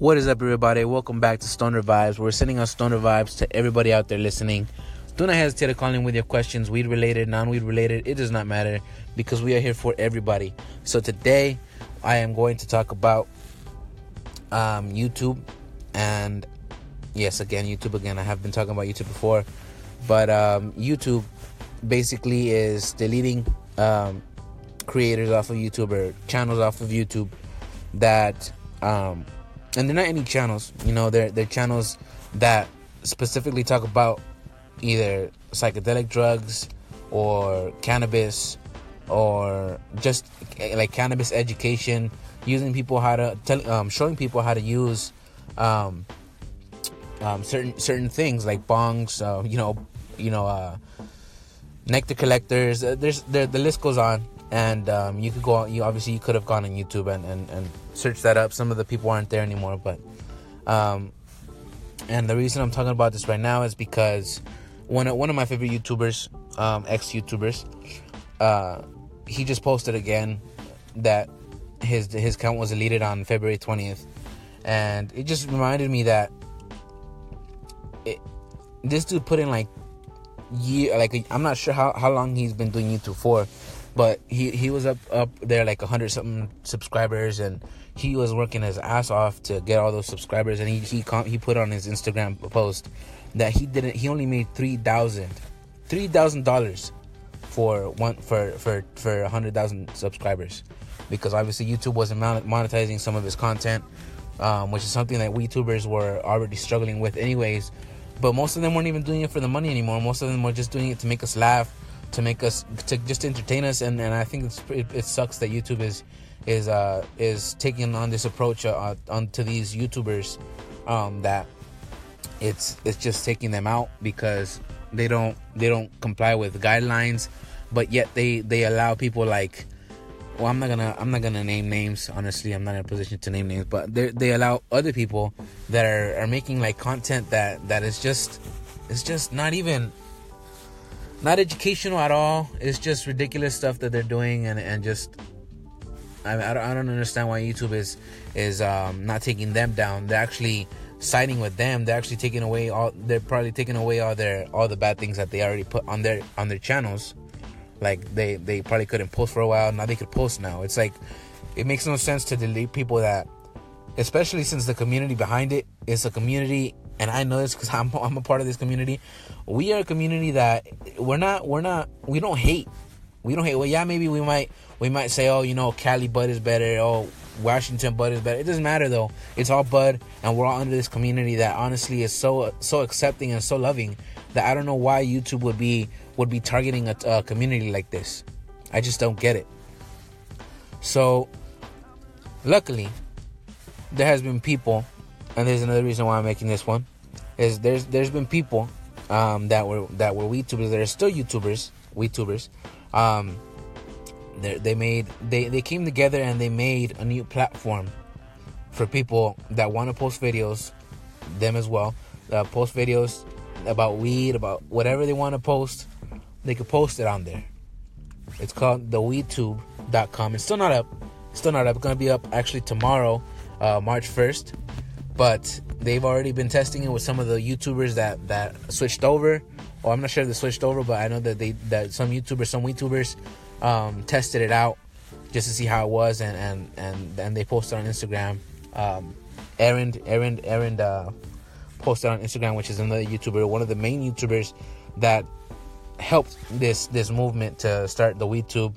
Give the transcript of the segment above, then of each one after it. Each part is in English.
What is up, everybody? Welcome back to Stoner Vibes. We're sending out Stoner Vibes to everybody out there listening. Do not hesitate to call in with your questions, weed related, non weed related. It does not matter because we are here for everybody. So today, I am going to talk about um, YouTube and yes, again, YouTube again. I have been talking about YouTube before, but um, YouTube basically is deleting um, creators off of YouTube or channels off of YouTube that um, and they're not any channels. You know, they're they're channels that specifically talk about either psychedelic drugs or cannabis or just like cannabis education, using people how to tell, um, showing people how to use um, um, certain certain things like bongs, uh, you know, you know, uh, nectar collectors. Uh, there's there, the list goes on, and um, you could go. on You obviously you could have gone on YouTube and, and and search that up. Some of the people aren't there anymore, but um, and the reason I'm talking about this right now is because one of one of my favorite YouTubers, um, ex YouTubers, uh, he just posted again that his his account was deleted on February 20th, and it just reminded me that it, this dude put in like year like I'm not sure how, how long he's been doing YouTube for, but he he was up up there like a 100 something subscribers and he was working his ass off to get all those subscribers and he he he put on his Instagram post that he didn't he only made 3000 3000 dollars for one for for for a 100,000 subscribers. Because obviously YouTube wasn't monetizing some of his content um, which is something that we YouTubers were already struggling with anyways. But most of them weren't even doing it for the money anymore. Most of them were just doing it to make us laugh to make us to just entertain us and, and I think it's, it, it sucks that YouTube is is uh is taking on this approach uh, onto these YouTubers um, that it's it's just taking them out because they don't they don't comply with guidelines but yet they they allow people like well i'm not gonna i'm not gonna name names honestly i'm not in a position to name names but they they allow other people that are are making like content that that is just it's just not even not educational at all. It's just ridiculous stuff that they're doing, and and just I, I, don't, I don't understand why YouTube is is um, not taking them down. They're actually siding with them. They're actually taking away all. They're probably taking away all their all the bad things that they already put on their on their channels. Like they they probably couldn't post for a while. Now they could post now. It's like it makes no sense to delete people that, especially since the community behind it is a community and I know this because I'm I'm a part of this community. We are a community that we're not we're not we don't hate. We don't hate. Well, yeah, maybe we might we might say, oh, you know, Cali Bud is better. Oh, Washington Bud is better. It doesn't matter though. It's all Bud, and we're all under this community that honestly is so so accepting and so loving that I don't know why YouTube would be would be targeting a, a community like this. I just don't get it. So, luckily, there has been people and there's another reason why I'm making this one is there's there's been people um, that were that were YouTubers that are still YouTubers, YouTubers. Um, they made they they came together and they made a new platform for people that want to post videos, them as well, uh, post videos about weed, about whatever they want to post. They could post it on there. It's called the weedtube.com. It's still not up. It's still not up. It's gonna be up actually tomorrow, uh, March first but they've already been testing it with some of the YouTubers that that switched over. Or I'm not sure if they switched over, but I know that they that some YouTubers, some YouTubers, um, tested it out just to see how it was, and and and, and they posted on Instagram. Um, Aaron, Aaron, Aaron uh, posted on Instagram, which is another YouTuber, one of the main YouTubers that helped this this movement to start the WeedTube.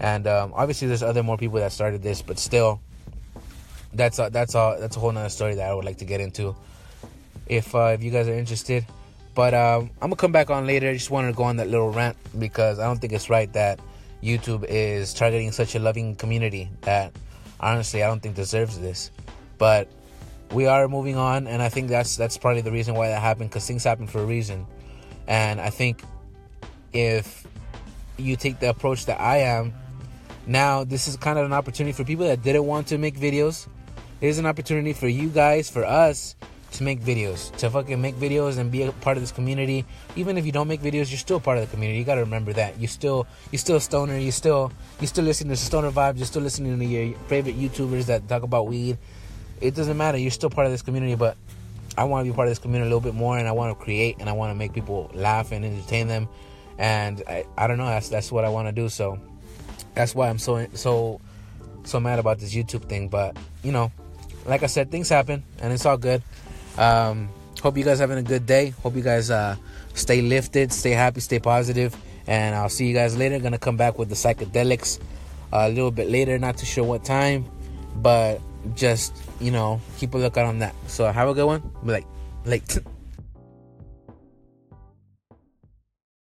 And um, obviously, there's other more people that started this, but still, that's a, that's a that's a whole nother story that I would like to get into if uh, if you guys are interested. But um, I'm gonna come back on later. I just wanted to go on that little rant because I don't think it's right that YouTube is targeting such a loving community that honestly I don't think deserves this. But we are moving on, and I think that's that's probably the reason why that happened because things happen for a reason. And I think if you take the approach that I am, now this is kind of an opportunity for people that didn't want to make videos Here's an opportunity for you guys, for us, to make videos, to fucking make videos and be a part of this community. Even if you don't make videos, you're still part of the community. You gotta remember that. You still, you still stoner. You still, you still listening to stoner vibes. You're still listening to your favorite YouTubers that talk about weed. it doesn't matter. You're still part of this community, but I want to be part of this community a little bit more, and I want to create and I want to make people laugh and entertain them, and I, I don't know. That's that's what I want to do. So that's why I'm so so so mad about this YouTube thing. But you know, like I said, things happen, and it's all good. Um, hope you guys having a good day. Hope you guys uh, stay lifted, stay happy, stay positive, and I'll see you guys later. Gonna come back with the psychedelics a little bit later. Not too sure what time, but just you know keep a lookout on that. So have a good one. Like, like.